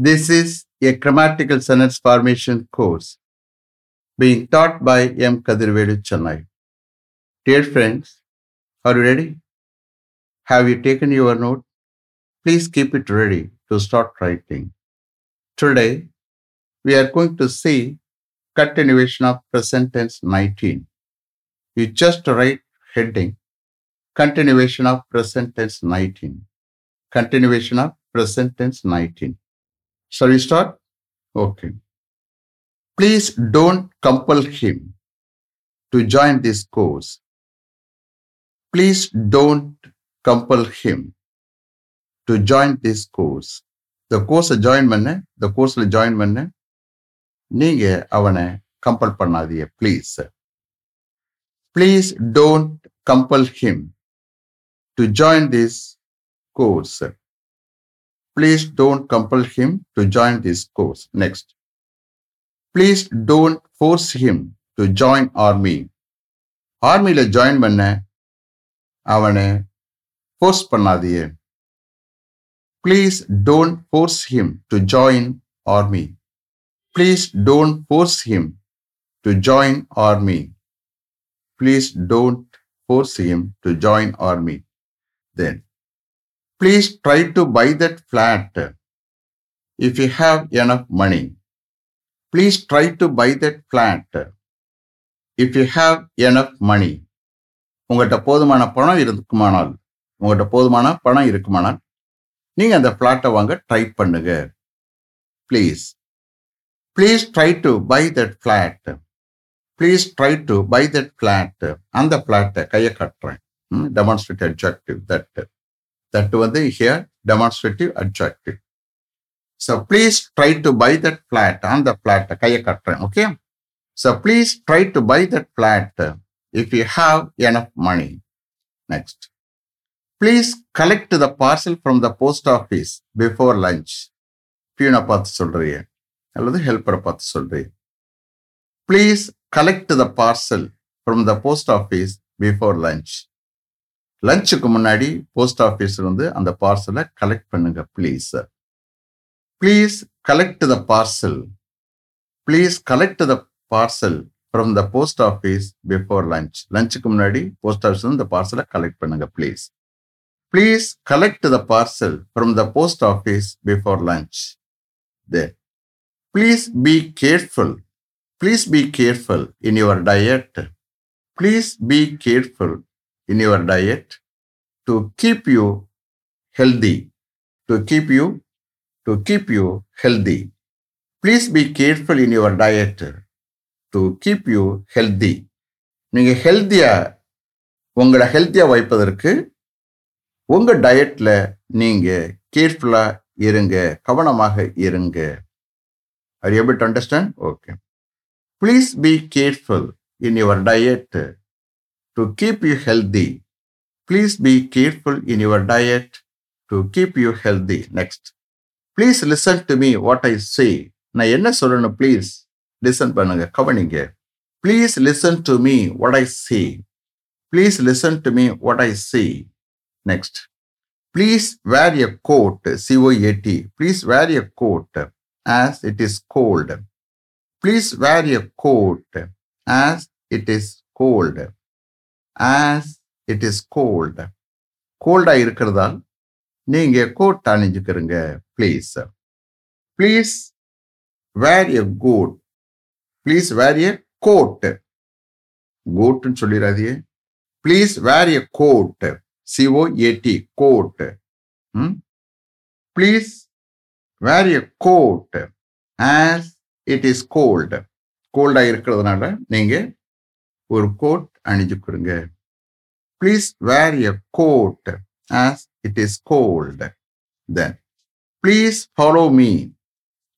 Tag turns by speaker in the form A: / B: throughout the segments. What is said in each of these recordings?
A: This is a grammatical sentence formation course being taught by M. Kadirvelu Chennai. Dear friends, are you ready? Have you taken your note? Please keep it ready to start writing. Today, we are going to see continuation of present tense 19. You just write heading continuation of present tense 19. Continuation of present tense 19. Shall we start? Okay. Please don't compel him to join this course. Please don't compel him to join this course. இந்த கோர்ஸை join பண்ண இந்த கோர்ஸில் join பண்ண நீங்க அவனை compel பண்ணாதீங்க please please don't compel him to join this course please don't compel him to join this course next please don't force him to join army ஆர்மியில் ஜாயின் பண்ண அவனை force பண்ணாதியே please don't force him to join army please don't force him to join army please don't force him to join army then please try to buy that flat if you have enough money please try to buy that flat if you have enough money உங்கள்கிட்ட போதுமான பணம் இருக்குமானால் உங்கள்கிட்ட போதுமான பணம் இருக்குமானால் நீங்கள் அந்த ஃப்ளாட்டை வாங்க ட்ரை பண்ணுங்க. Please please try to buy that flat please try to buy that flat அந்த ஃப்ளாட்டை கையை கட்டுறேன். டெமான்ஸ்ட்ரேட் அப்ஜெக்டிவ் தட் தட் வந்து here demonstrative adjective so please try to buy that on the பிளாட்டை கையை கட்டுறேன் okay so please try to buy that flat if you have enough money next please collect the parcel from the post office before lunch பியூனை பார்த்து சொல்கிறீங்க அல்லது ஹெல்ப்பரை பார்த்து சொல்றீங்க please collect the parcel from the post office before lunch லஞ்சுக்கு முன்னாடி post office வந்து அந்த பார்சலை கலெக்ட் பண்ணுங்க please please collect the parcel please collect the parcel from the post office before lunch லஞ்சுக்கு முன்னாடி போஸ்ட் ஆஃபீஸ் இந்த பார்சலை கலெக்ட் பண்ணுங்க please please collect the parcel from the post office before lunch they please be careful please be careful in your diet please be careful in your diet to keep you healthy to keep you to keep you healthy please be careful in your diet to keep you healthy நீங்கள் ஹெல்த்தியாக உங்களை ஹெல்த்தியாக வைப்பதற்கு உங்கள் டயட்டில் நீங்கள் கேர்ஃபுல்லாக இருங்க கவனமாக இருங்க. Are able to understand okay please be careful in your diet to keep you healthy please be careful in your diet to keep you healthy next please listen to me what I say நான் என்ன சொல்லணும் please listen பண்ணுங்க கவனிங்க. Please listen to me what I say please listen to me what I say next please wear a coat C O A T please wear a coat as it is cold please wear a coat as it is cold as it is cold கோல்டாக இருக்கிறதால் நீங்கள் coat அணிஞ்சுக்கிறீங்க please please wear a coat please wear a coat கோட்டுன்னு சொல்லிடாதீங்க please wear a coat C O A T ம்? Please wear a coat as it is cold கோல்டாக இருக்கிறதுனால நீங்கள் ஒரு coat அணிஞ்சுக்கிறீங்க please wear a coat as it is cold then please follow me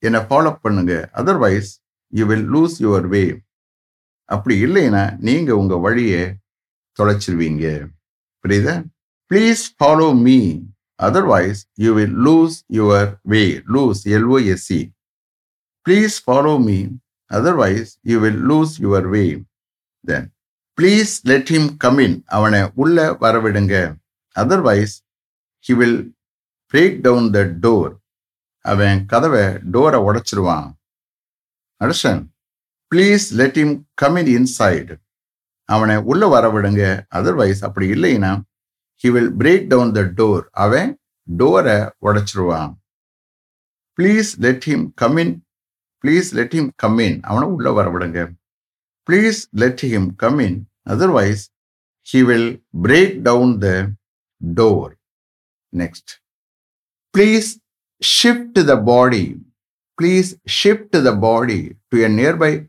A: என்னை follow பண்ணுங்க. Otherwise you will lose your way அப்படி இல்லைன்னா நீங்கள் உங்கள் வழியை தொலைச்சிருவீங்க. புரியுதா? Please follow me otherwise you will lose your way lose L O S C please follow me otherwise you will lose your way then please let him come in அவனை உள்ள வரவிடுங்க. Otherwise he will break down the door அவன் கதவை டோரை உடைச்சிருவான். Understand please let him come in inside அவனை உள்ள வர விடுங்க otherwise அப்படி இல்லைன்னா he will break down the door அவன் டோரை உடைச்சிருவான். Please let him come in please let him come in அவனை உள்ள வர விடுங்க Please let him come in, otherwise, he will break down the door. Next. Please shift the body. Please shift the body to a nearby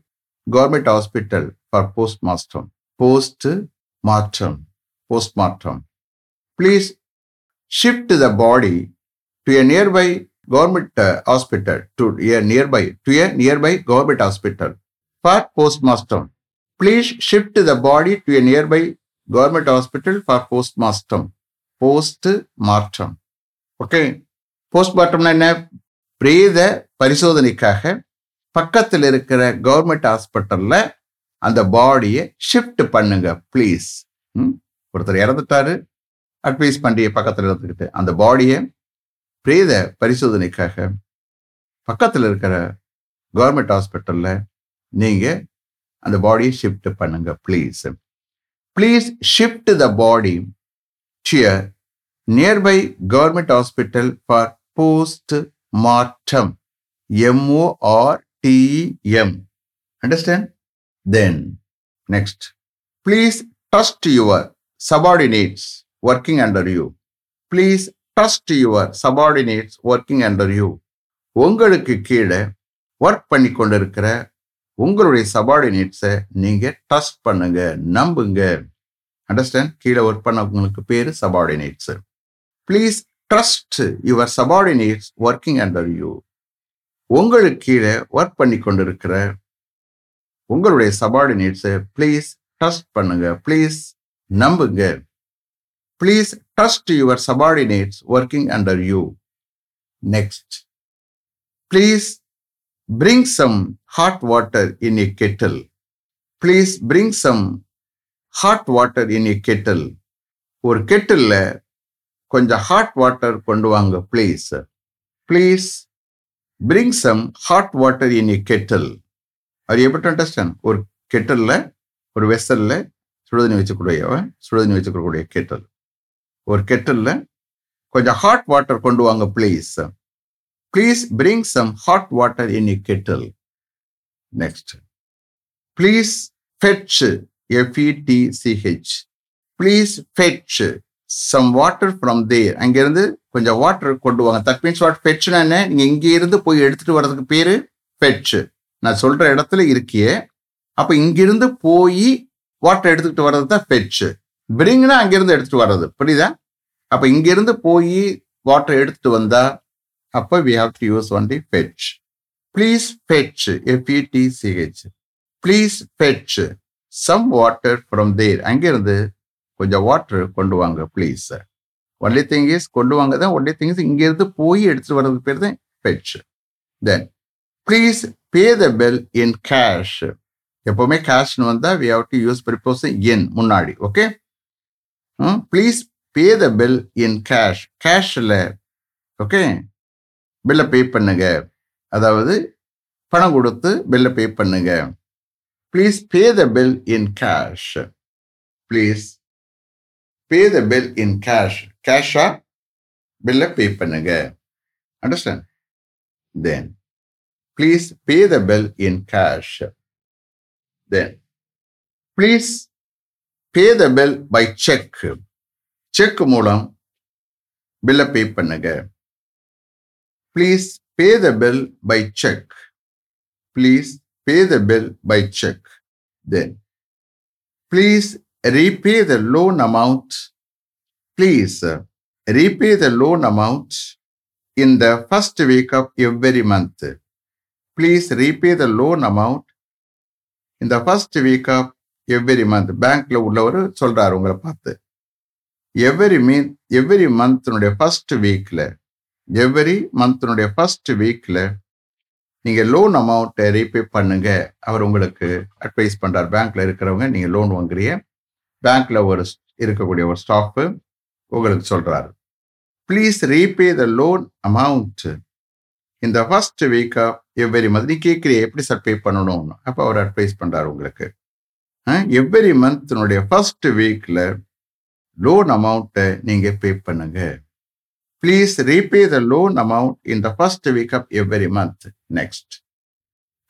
A: government hospital for postmortem. Postmortem. Postmortem. Please shift the body to a nearby government uh, hospital to a nearby to a nearby government hospital for postmortem please shift the body to a nearby government hospital for postmortem postmortem okay போஸ்ட்மார்ட்டம்னா என்ன? பிரேத பரிசோதனைக்காக பக்கத்தில் இருக்கிற government ஹாஸ்பிட்டலில் அந்த பாடியை shift பண்ணுங்க please ஒருத்தர் இறந்துட்டாரு. அட்வைஸ் பண்ணி பக்கத்தில் இருந்துக்கிட்டு அந்த பாடியை பிரேத பரிசோதனைக்காக பக்கத்தில் இருக்கிற கவர்மெண்ட் ஹாஸ்பிட்டலில் நீங்கள் அந்த பாடியை ஷிஃப்ட் பண்ணுங்க please please shift the body to nearby government hospital for postmortem M O R T M understand then next please trust your subordinates working under you please trust your subordinates working under you உங்களுக்கு கீழே work பண்ணி கொண்டிருக்கிற உங்களுடைய சபார்டினேட்ஸை நீங்கள் trust பண்ணுங்க நம்புங்க. Understand கீழே work பண்ணவங்களுக்கு பேர் subordinates please trust your subordinates working under you உங்களுக்கு கீழே ஒர்க் பண்ணி கொண்டிருக்கிற உங்களுடைய சபார்டினேட்ஸை ப்ளீஸ் ட்ரஸ்ட் பண்ணுங்க ப்ளீஸ் நம்புங்க. Please trust your subordinates working under you next please bring some hot water in a kettle please bring some hot water in a kettle ஒரு கெட்டில்ல கொஞ்சம் ஹாட் வாட்டர் கொண்டு வாங்க please please bring some hot water in a kettle அது எப்படி understand ஒரு கெட்டலில் ஒரு வெசலில் சுடுதண்ணி வச்சுக்கூடிய சுடுதண்ணி வச்சுக்கக்கூடிய கெட்டில் ஒரு கெட்டலில் கொஞ்சம் ஹாட் வாட்டர் கொண்டு வாங்க please please bring some hot water in a kettle next please fetch F E T C H please fetch some water from there அங்கிருந்து கொஞ்சம் வாட்டர் கொண்டு வாங்க. தட் மீன்ஸ் வாட் ஃபெட்ச்னா என்ன? நீங்கள் இங்கேருந்து போய் எடுத்துட்டு வர்றதுக்கு பேர் ஃபெட்ச் நான் சொல்கிற இடத்துல இருக்கியே. அப்போ இங்கிருந்து போய் வாட்டர் எடுத்துக்கிட்டு வர்றது தான் ஃபெட்ச் பிரிங்னா அங்கேருந்து எடுத்துகிட்டு வர்றது. புரியுதா? அப்போ இங்கேருந்து போய் வாட்டர் எடுத்துகிட்டு வந்தால் அப்போ we have to use only fetch please fetch F E T C H please fetch some water from there அங்கிருந்து கொஞ்சம் வாட்டர் கொண்டு வாங்க ப்ளீஸ் ஒன்லி திங் இஸ் கொண்டு வாங்க தான். ஒன்லி திங் இஸ் இங்கேருந்து போய் எடுத்துட்டு வர்றதுக்கு பேர் தான் fetch then please pay the bill in cash எப்போவுமே கேஷ்னு வந்தால் we have to use preposition in முன்னாடி okay please pay the bill in cash கேஷில் okay பில்லை பே பண்ணுங்க. அதாவது பணம் கொடுத்து பில்லை பே பண்ணுங்க. Please pay the bill in cash please pay the bill in cash கேஷா பில்லை பே பண்ணுங்க. Understand then please pay the bill in cash then please pay the bill by cheque cheque மூலம் பில்லை பே பண்ணுங்க. Please pay the bill by cheque please pay the bill by cheque then please repay the loan amount please repay the loan amount in the first week of every month please repay the loan amount இந்த first week of every month பேங்க்ல உள்ளவர் சொல்றாரு உங்களை பார்த்து. Every mean every மந்த்னுடைய first வீக்ல every மந்த்னுடைய first வீக்கில் நீங்கள் லோன் அமௌண்ட்டை ரீபே பண்ணுங்க. அவர் உங்களுக்கு அட்வைஸ் பண்ணுறார் பேங்க்கில் இருக்கிறவங்க நீங்கள் லோன் வாங்குறீங்க. பேங்க்கில் ஒரு இருக்கக்கூடிய ஒரு ஸ்டாஃப் உங்களுக்கு சொல்கிறாரு please repay the loan amount இந்த ஃபர்ஸ்ட் வீக்காக எவ்வரி மந்த் நீ கேட்குறிய? எப்படி சார் பே பண்ணணும்னு? அப்போ அவர் அட்வைஸ் பண்ணுறாரு உங்களுக்கு. எவ்வரி மந்த்னுடைய ஃபர்ஸ்ட் வீக்கில் லோன் அமௌண்ட்டை நீங்கள் பே பண்ணுங்கள் பண்ணுங்க please repay the loan amount in the first week of every month next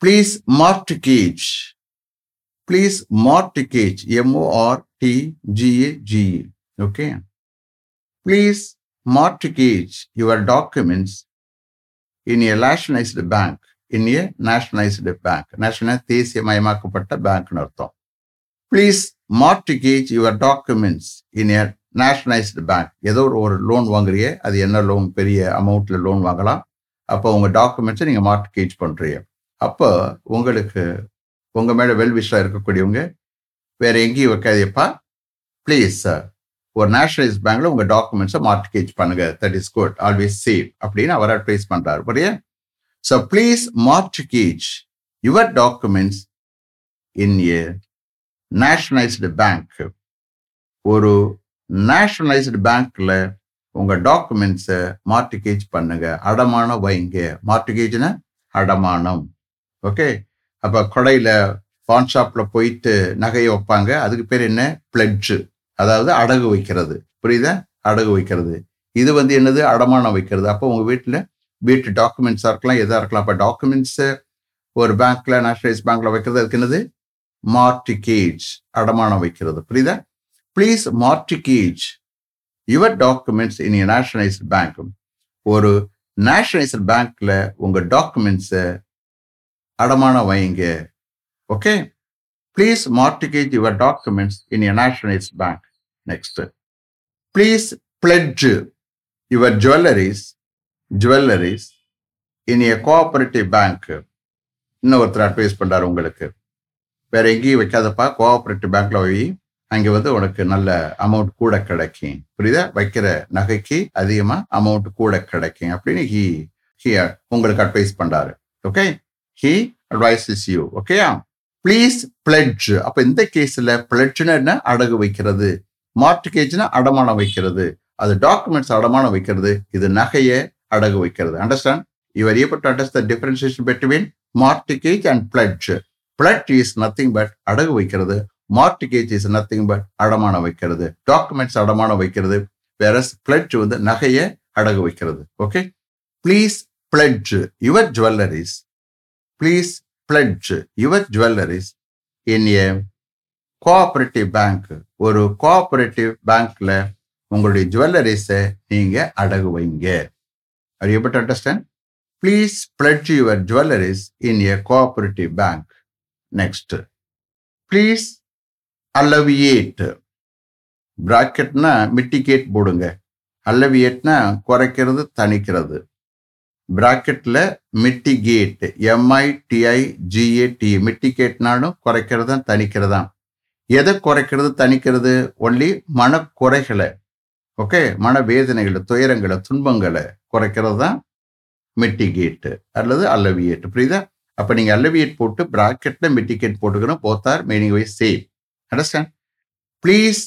A: please mortgage please mortgage எம்ஓஆர்டிஜிஏஜிஇ okay please mortgage your documents in a nationalised bank in a nationalised bank national தேசியமயமாக்கப்பட்ட பேங்க்னு அர்த்தம். Please mortgage your documents in a nationalised bank ஏதோ ஒரு ஒரு loan வாங்குறிய அது என்ன loan பெரிய அமௌண்ட்டில் loan வாங்கலாம். அப்போ உங்கள் டாக்குமெண்ட்ஸை நீங்கள் மார்க்கேஜ் பண்ணுறீங்க அப்போ உங்களுக்கு உங்கள் மேலே வெல்விஷாக இருக்கக்கூடியவங்க வேறு எங்கேயும் வைக்காதியப்பா ப்ளீஸ் சார் ஒரு நேஷனலைஸ் பேங்க்ல உங்கள் டாக்குமெண்ட்ஸை மார்க்கேஜ் பண்ணுங்க. That is good always save அப்படின்னு அவர் அட்வைஸ் பண்ணுறாரு புரிய so please mortgage your documents in a nationalised bank ஒரு நேஷனலைஸ்டு பேங்க்ல உங்க டாக்குமெண்ட்ஸை மார்டிகேஜ் பண்ணுங்க. அடமானம் வைங்க. மார்டிகேஜ்னா அடமானம். ஓகே அப்ப கொடையில பான் ஷாப்ல போயிட்டு நகையை வைப்பாங்க. அதுக்கு பேர் என்ன? பிளட்ஜு அதாவது அடகு வைக்கிறது. புரியுதா? அடகு வைக்கிறது. இது வந்து என்னது? அடமானம் வைக்கிறது. அப்போ உங்கள் வீட்டில் வீட்டு டாக்குமெண்ட்ஸாக இருக்கலாம் எதாக இருக்கலாம். அப்போ டாக்குமெண்ட்ஸு ஒரு பேங்க்ல நேஷனலைஸ் பேங்க்ல வைக்கிறது. அதுக்கு என்னது? மார்டிகேஜ் அடமானம் வைக்கிறது. புரியுதா? Please mortgage your documents in nationalised bank ஒரு நேஷனலைஸ்ட் பேங்க்ல உங்க டாக்குமெண்ட்ஸை அடமானம் வைங்க okay please mortgage your documents in a nationalised bank next please pledge your jewelleries jewelleries in a cooperative bank இன்னொருத்தர் அட்வைஸ் பண்ணுறாரு உங்களுக்கு. வேற எங்கேயும் வைக்காதப்பா கோஆபரேட்டிவ் பேங்க்ல போய் அங்கே வந்து உனக்கு நல்ல அமௌண்ட் கூட கிடைக்கும். புரியுதா? வைக்கிற நகைக்கு அதிகமாக அமௌண்ட் கூட கிடைக்கும். அப்படின்னு ஹி ஹி உங்களுக்கு அட்வைஸ் பண்றாரு. Okay he advice is you ஓகேயா ப்ளீஸ் பிளட்ஜ் அப்போ இந்த கேஸில் பிளட்ஜ்னா என்ன? அடகு வைக்கிறது. மார்ட்கேஜ்னா அடமானம் வைக்கிறது. அது டாக்குமெண்ட்ஸ் அடமானம் வைக்கிறது. இது நகையை அடகு வைக்கிறது. Understand your able to understand the differentiation between mortgage and pledge pledge is nothing but அடகு வைக்கிறது. மார்டிகேஜ் இஸ் நத்திங் பட் அடமானம் வைக்கிறது. டாக்குமெண்ட்ஸ் அடமானம் வைக்கிறது. வேற பிளட்ஜ் வந்து நகையை அடகு வைக்கிறது. Okay please pledge your jewelleries please pledge your jewelleries in a cooperative bank ஒரு கோஆபரேட்டிவ் பேங்க்ல உங்களுடைய ஜுவல்லரிஸை நீங்க அடகு வைங்க. Are you able to understand? Please pledge your jewelries in a cooperative bank. Alleviate பிராக்கெட்னா mitigate போடுங்க. அல்லவியேட்னா குறைக்கிறது தணிக்கிறது. பிராக்கெட்டில் mitigate M I T I G A T மிட்டிகேட்னாலும் குறைக்கிறதா தணிக்கிறதா எதை குறைக்கிறது தணிக்கிறது? ஒன்லி மனக்குறைகளை. ஓகே மன வேதனைகளை துயரங்களை துன்பங்களை குறைக்கிறது தான் மிட்டிகேட்டு அல்லது அல்லவியேட் புரியுதா? அப்போ நீங்கள் அல்லவியேட் போட்டு பிராக்கெட்டில் மிட்டிகேட் போட்டுக்கணும். Both are meaning wise same understand please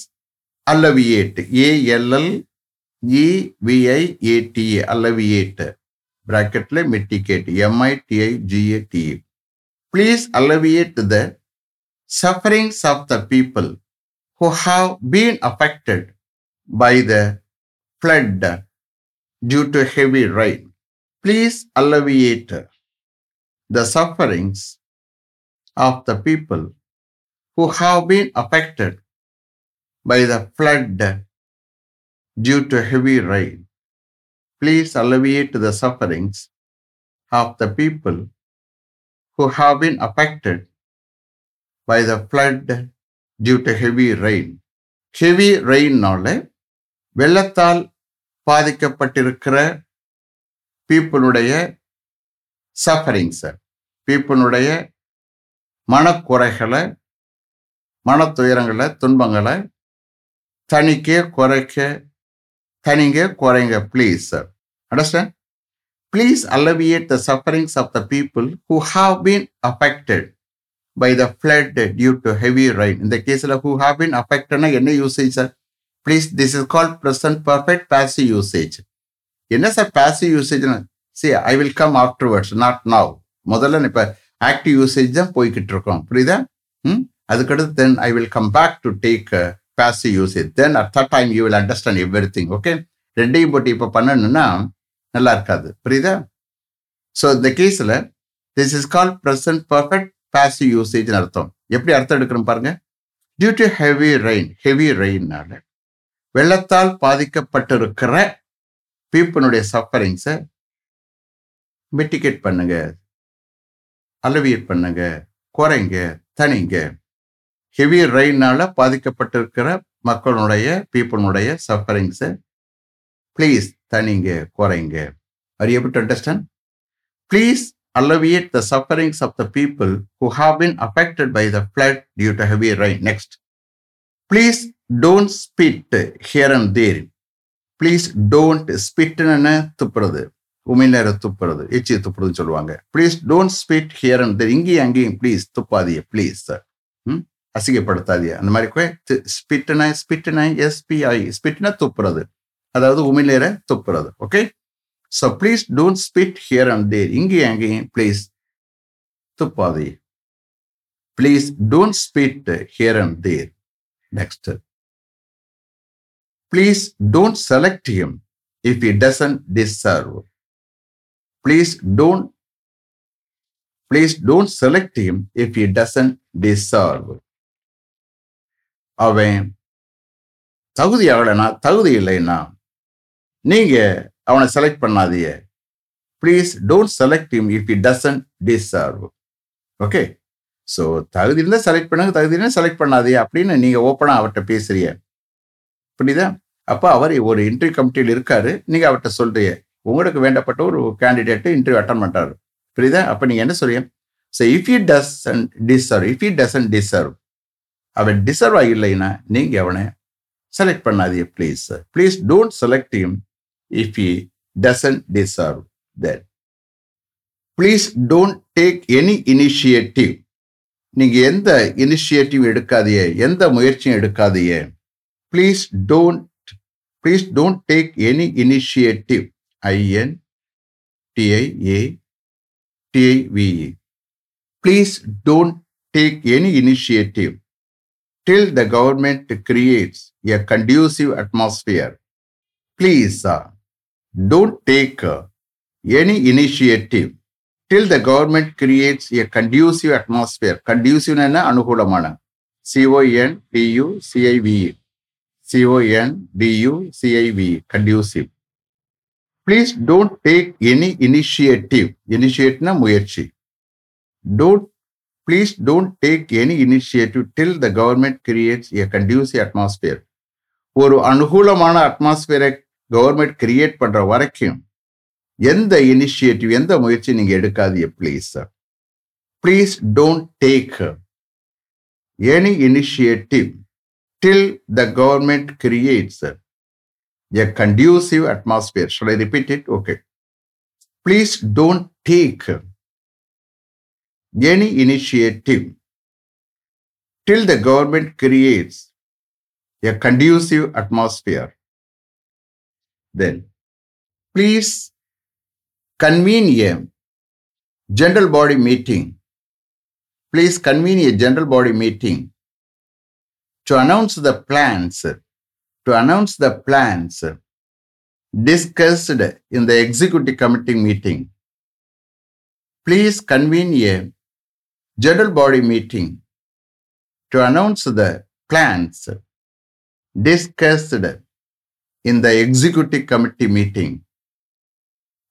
A: alleviate A L L E V I A T A alleviate பிராக்கெட்ல mitigate M I T I G A T A please alleviate the sufferings of the people who have been affected by the flood due to heavy rain. Please alleviate the sufferings of the people who have been affected by the flood due to heavy rain. Please alleviate the sufferings of the people who have been affected by the flood due to heavy rain. Heavy ரெயின்னால வெள்ளத்தால் பாதிக்கப்பட்டிருக்கிற பீப்புளுடைய சஃபரிங்ஸை பீப்புளுடைய மனக்குறைகளை மனத்துயரங்களை துன்பங்களை தணிக்க குறைக்க தனிங்க குறைங்க please sir understand please alleviate the sufferings of the people who have been affected by the flood due to heavy rain இந்த கேஸில் who have been அஃபெக்டட்னா என்ன usage sir please this is call present perfect passive usage என்ன sir passive யூசேஜ்னு see I will come afterwards not now முதல்ல இப்போ active usage தான் போய்கிட்டு இருக்கோம் புரியுதா ம் அதுக்கடுத்து then I will come back to take passive usage then at that time you will understand everything okay ரெண்டையும் போட்டு இப்போ பண்ணணும்னா நல்லா இருக்காது. புரியுதா? ஸோ இந்த கேஸில் this is call present perfect passive யூசேஜ்னு அர்த்தம். எப்படி அர்த்தம் எடுக்கிறோம் பாருங்க? Due to heavy rain heavy ரெயின்னால வெள்ளத்தால் பாதிக்கப்பட்டிருக்கிற பீப்புனுடைய சஃபரிங்ஸை மிட்டிகேட் பண்ணுங்க அலவியேட் பண்ணுங்க குறைங்க தனிங்க ஹெவி ரெயினால் பாதிக்கப்பட்டிருக்கிற மக்களுடைய பீப்புளுடைய சஃபரிங்ஸை ப்ளீஸ் தனிங்க குறைங்க are able understand please alleviate the sufferings of the people who have been affected by the flood due to heavy rain. Next. Please don't spit here and there. Please don't ஸ்பிட்னு துப்புறது உமிழ்நேர துப்புறது எச்சி துப்புறதுன்னு சொல்லுவாங்க please don't spit here and there இங்கேயும் அங்கேயும் please துப்பாதிய please sir ம் அசிங்கப்படுத்தாதிய அந்த மாதிரி ஸ்பிட்னா ஸ்பிட்னா எஸ்பிஐ ஸ்பிட்னா துப்புறது. அதாவது உமிழ்நீர துப்புறது. Okay so please don't spit here and there இங்கேயும் அங்கேயும் please துப்பாதி please don't spit here and there next please don't select him if he doesn't deserve please don't please don't select him if he doesn't deserve அவன் தகுதி ஆகலைனா தகுதி இல்லைன்னா நீங்க அவனை select பண்ணாதீங்க. Please don't select him if he doesn't deserve okay so தகுதி இருந்தால் செலக்ட் பண்ணுங்க தகுதி இருந்தால் செலக்ட் பண்ணாதீங்க அப்படின்னு நீங்கள் ஓப்பனாக அவர்கிட்ட பேசுறீங்க. புரியுதா? அப்போ அவர் ஒரு இன்டர்வியூ கமிட்டியில் இருக்காரு நீங்கள் அவர்கிட்ட சொல்கிறீங்க உங்களுக்கு வேண்டப்பட்ட ஒரு கேண்டிடேட்டு இன்டர்வியூ அட்டன் பண்ணுறாரு புரியுதா? அப்போ நீங்கள் என்ன சொல்றீங்க? So if he doesn't deserve if he doesn't deserve அவன் டிசர்வ் இல்லைன்னா நீங்கள் அவனை செலக்ட் பண்ணாதீங்க please please don't select him if he doesn't deserve that please don't take any initiative நீங்கள் எந்த இனிஷியேட்டிவ் எடுக்காதியே எந்த முயற்சியும் எடுக்காதியே please don't please don't take any initiative I N D I A D I V E please don't take any initiative till the government creates a conducive atmosphere. Please uh, don't take uh, any initiative till the government creates a conducive atmosphere. Conducive என்ன அனுகூலமான C O N D U C I V C O N D U C I V conducive. Please don't take any initiative. Initiateனா முயற்சி. Don't please don't take any initiative till the government creates a conducive atmosphere. ஒரு அனுகூலமான அட்மாஸ்பியரை government create பண்ற வரைக்கும் எந்த initiative எந்த முயற்சி நீங்க எடுக்காதீங்க please please don't take any initiative till the government creates a conducive atmosphere should I repeat it okay please don't take any initiative till the government creates a conducive atmosphere. Then, please convene a general body meeting. Please convene a general body meeting to announce the plans, to announce the plans discussed in the executive committee meeting. Please convene a general body meeting to announce the plans discussed in the executive committee meeting.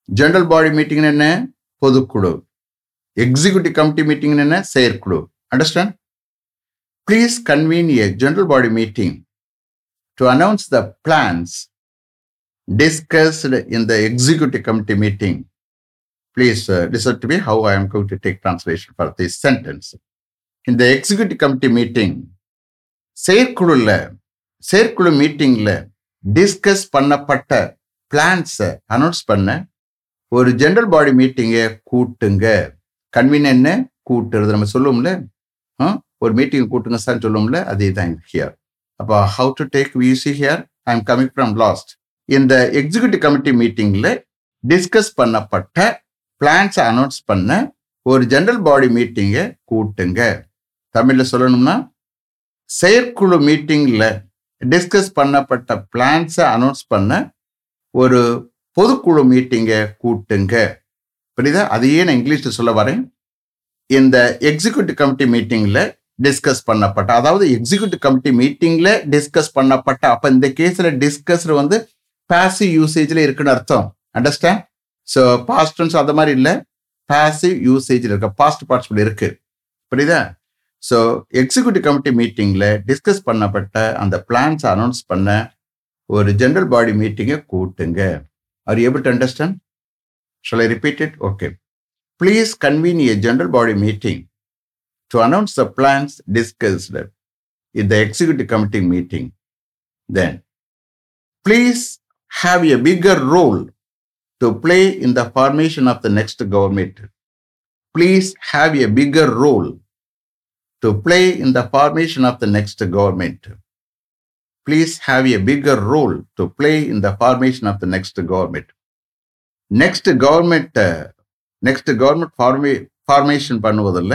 A: General body meeting என்ன? பொதுக்குழு. Executive committee meeting என்ன? செயற்குழு. Understand please convene a general body meeting to announce the plans discussed in the executive committee meeting please uh, listen to me how I am going to take translation for this sentence. In the executive committee meeting, செயற்குழுல செயற்குழு மீட்டிங்ல discuss பண்ணப்பட்ட பிளான்ஸை announce பண்ண ஒரு general body மீட்டிங்கை கூட்டுங்க. கன்வீனியன்னு கூட்டுறது. நம்ம சொல்லுவோம்ல ஒரு மீட்டிங் கூட்டுங்க சார் சொல்லுவோம்ல அதே தான் ஹியர் அப்போ how to take views here I am coming from last இந்த எக்ஸிக்யூட்டிவ் கமிட்டி மீட்டிங்கில் டிஸ்கஸ் பண்ணப்பட்ட பிளான்ஸை அனௌன்ஸ் பண்ண ஒரு ஜென்ரல் பாடி மீட்டிங்கை கூட்டுங்க. தமிழில் சொல்லணும்னா செயற்குழு மீட்டிங்கில் டிஸ்கஸ் பண்ணப்பட்ட பிளான்ஸை அனௌன்ஸ் பண்ண ஒரு பொதுக்குழு மீட்டிங்கை கூட்டுங்க. புரியுதா? அதையே நான் இங்கிலீஷில் சொல்ல வரேன். இந்த எக்ஸிக்யூட்டிவ் கமிட்டி மீட்டிங்கில் டிஸ்கஸ் பண்ணப்பட்ட அதாவது எக்ஸிக்யூட்டிவ் கமிட்டி மீட்டிங்கில் டிஸ்கஸ் பண்ணப்பட்ட அப்போ இந்த கேஸில் டிஸ்கஸ் வந்து பேசிவ் யூசேஜில் இருக்குன்னு அர்த்தம். அண்டர்ஸ்டாண்ட் ஸோ பாஸ்டன்ஸ் அந்த மாதிரி இல்லை. பாசிவ் யூசேஜில் இருக்க பாஸ்ட் பார்ட்ஸ் இருக்கு. புரியுதா? ஸோ எக்ஸிக்யூட்டிவ் கமிட்டி மீட்டிங்கில் டிஸ்கஸ் பண்ணப்பட்ட அந்த பிளான்ஸ் அனௌன்ஸ் பண்ண ஒரு ஜென்ரல் பாடி மீட்டிங்கை கூட்டுங்க. Are able to understand shall I repeat it okay please convene a general body meeting to announce the plans discussed in the executive committee meeting then please have a bigger role to play in the formation of the next government. Please have a bigger role to play in the formation of the next government. Please have a bigger role to play in the formation of the next government. Next government uh, next government forma formation பண்ணுவதில்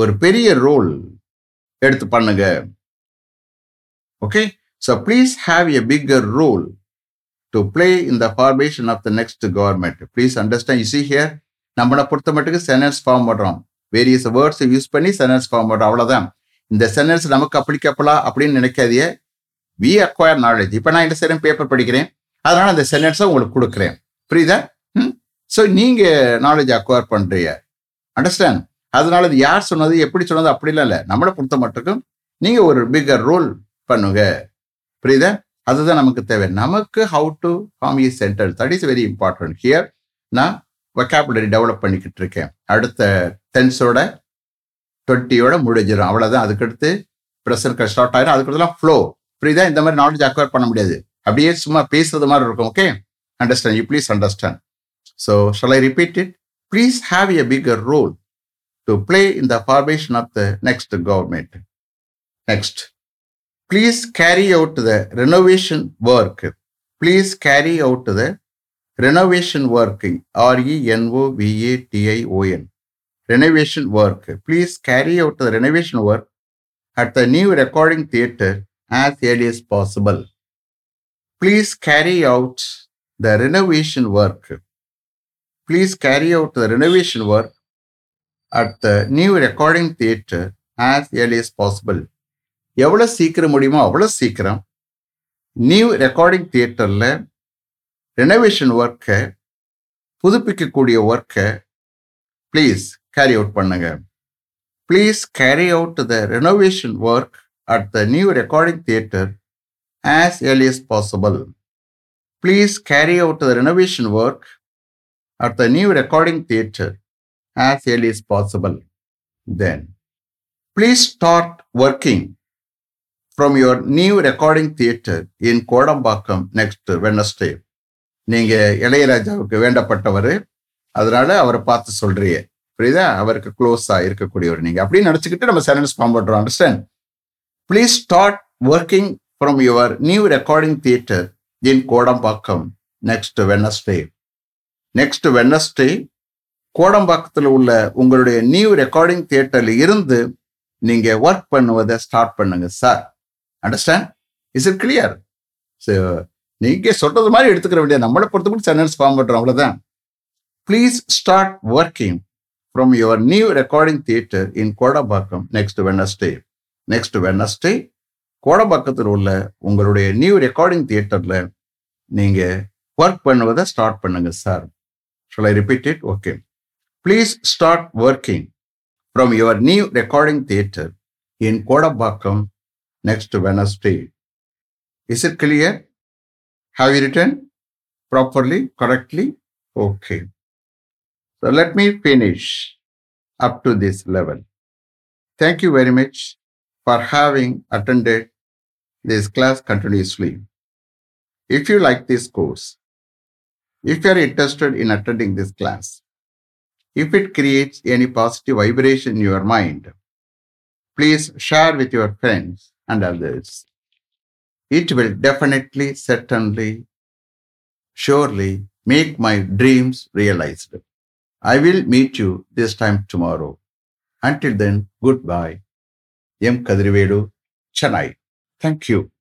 A: ஒரு பெரிய role எடுத்து பண்ணுங்க okay so please have a bigger role to play in the formation of the next government please understand is see here நம்மளை பொறுத்த மட்டுக்கு sentence form பண்ணுறோம் various words use பண்ணி sentence form பண்ணுறோம் அவ்வளோதான் இந்த சென்டென்ஸ் நமக்கு அப்ளிகபிளா அப்படின்னு நினைக்காதே வி அக்வயர் நாலேஜ் இப்போ நான் என்ன செய்கிறேன் பேப்பர் படிக்கிறேன். அதனால அந்த சென்டென்ஸை உங்களுக்கு கொடுக்குறேன். புரியுதா? ம்? ஸோ நீங்கள் நாலேஜ் அக்வயர் பண்ணுறீங்க அண்டர்ஸ்டாண்ட் அதனால இது யார் சொன்னது எப்படி சொன்னது அப்படிலாம் இல்லை. நம்மளை பொறுத்த மட்டுக்கும் நீங்கள் ஒரு பிகர் ரோல் பண்ணுங்க. புரியுதா? அதுதான் நமக்கு தேவை. நமக்கு how to form a sentence that is very important here நான் வெக்காபுலரி டெவலப் பண்ணிக்கிட்டு இருக்கேன். அடுத்த டென்ஸோட டுவெண்ட்டியோட முடிஞ்சிடும். அவ்வளோதான் அதுக்கடுத்து ப்ரெசன்ட் ஸ்டார்ட் ஆயிரும். அதுக்கடுத்துலாம் ஃப்ளோ புரியுதா? இந்த மாதிரி நாலேஜ் அக்வயர் பண்ண முடியாது. அப்படியே சும்மா பேசுறது மாதிரி இருக்கும். Okay understand you please understand so shall I repeat it please have a bigger role to play in the formation of the next government next please carry out the renovation work. Please carry out the renovation work. R E N O V A T I O N. Renovation work. Please carry out the renovation work at the new recording theatre as early as possible. Please carry out the renovation work please carry out the renovation work at the new recording theatre as early as possible. எவ்வளோ சீக்கிரம் முடியுமோ அவ்வளோ சீக்கிரம். New recording தியேட்டரில் renovation ஒர்க்கை புதுப்பிக்கக்கூடிய ஒர்க்கை please carry out பண்ணுங்க. Please carry out the renovation work at the new recording theatre as early as possible please carry out the renovation work at the new recording theatre as early as possible. Then, please start working. From your new recording theatre in Kodambakkam next Wednesday நீங்கள் இளையராஜாவுக்கு வேண்டப்பட்டவர். அதனால அவரை பார்த்து சொல்றீங்க. புரியுதா? அவருக்கு க்ளோஸாக இருக்கக்கூடியவர் நீங்கள் அப்படின்னு நினச்சிக்கிட்டு நம்ம சென்டென்ஸ் ஃபார்ம் பண்றோம் understand please start working from your new recording theatre in Kodambakkam next Wednesday next Wednesday கோடம்பாக்கத்தில் உள்ள உங்களுடைய நியூ ரெக்கார்டிங் தியேட்டரில் இருந்து நீங்கள் ஒர்க் பண்ணுவதை ஸ்டார்ட் பண்ணுங்க sir understand is it clear நீக்கே சொல்கிறது மாதிரி எடுத்துக்கிற வேண்டிய நம்மளை பொறுத்த மட்டும் சென்டென்ஸ் ஃபார்ம் பண்ணுறோம் அவ்வளோதான் please start working from your new recording theatre in Kodambakkam next Wednesday next Wednesday கோடம்பாக்கத்தில் உள்ள உங்களுடைய நியூ ரெக்கார்டிங் தியேட்டரில் நீங்கள் ஒர்க் பண்ணுவதை ஸ்டார்ட் பண்ணுங்க sir Shall I repeat it okay please start working from your new recording theatre in Kodambakkam next to Wednesday. Is it clear? Have you written properly, correctly? Okay. So let me finish up to this level. Thank you very much for having attended this class continuously. If you like this course, if you are interested in attending this class, if it creates any positive vibration in your mind, please share with your friends and others. It will definitely, certainly, surely make my dreams realized. I will meet you this time tomorrow. Until then, goodbye. M. Kadrivedu, Chennai. Thank you.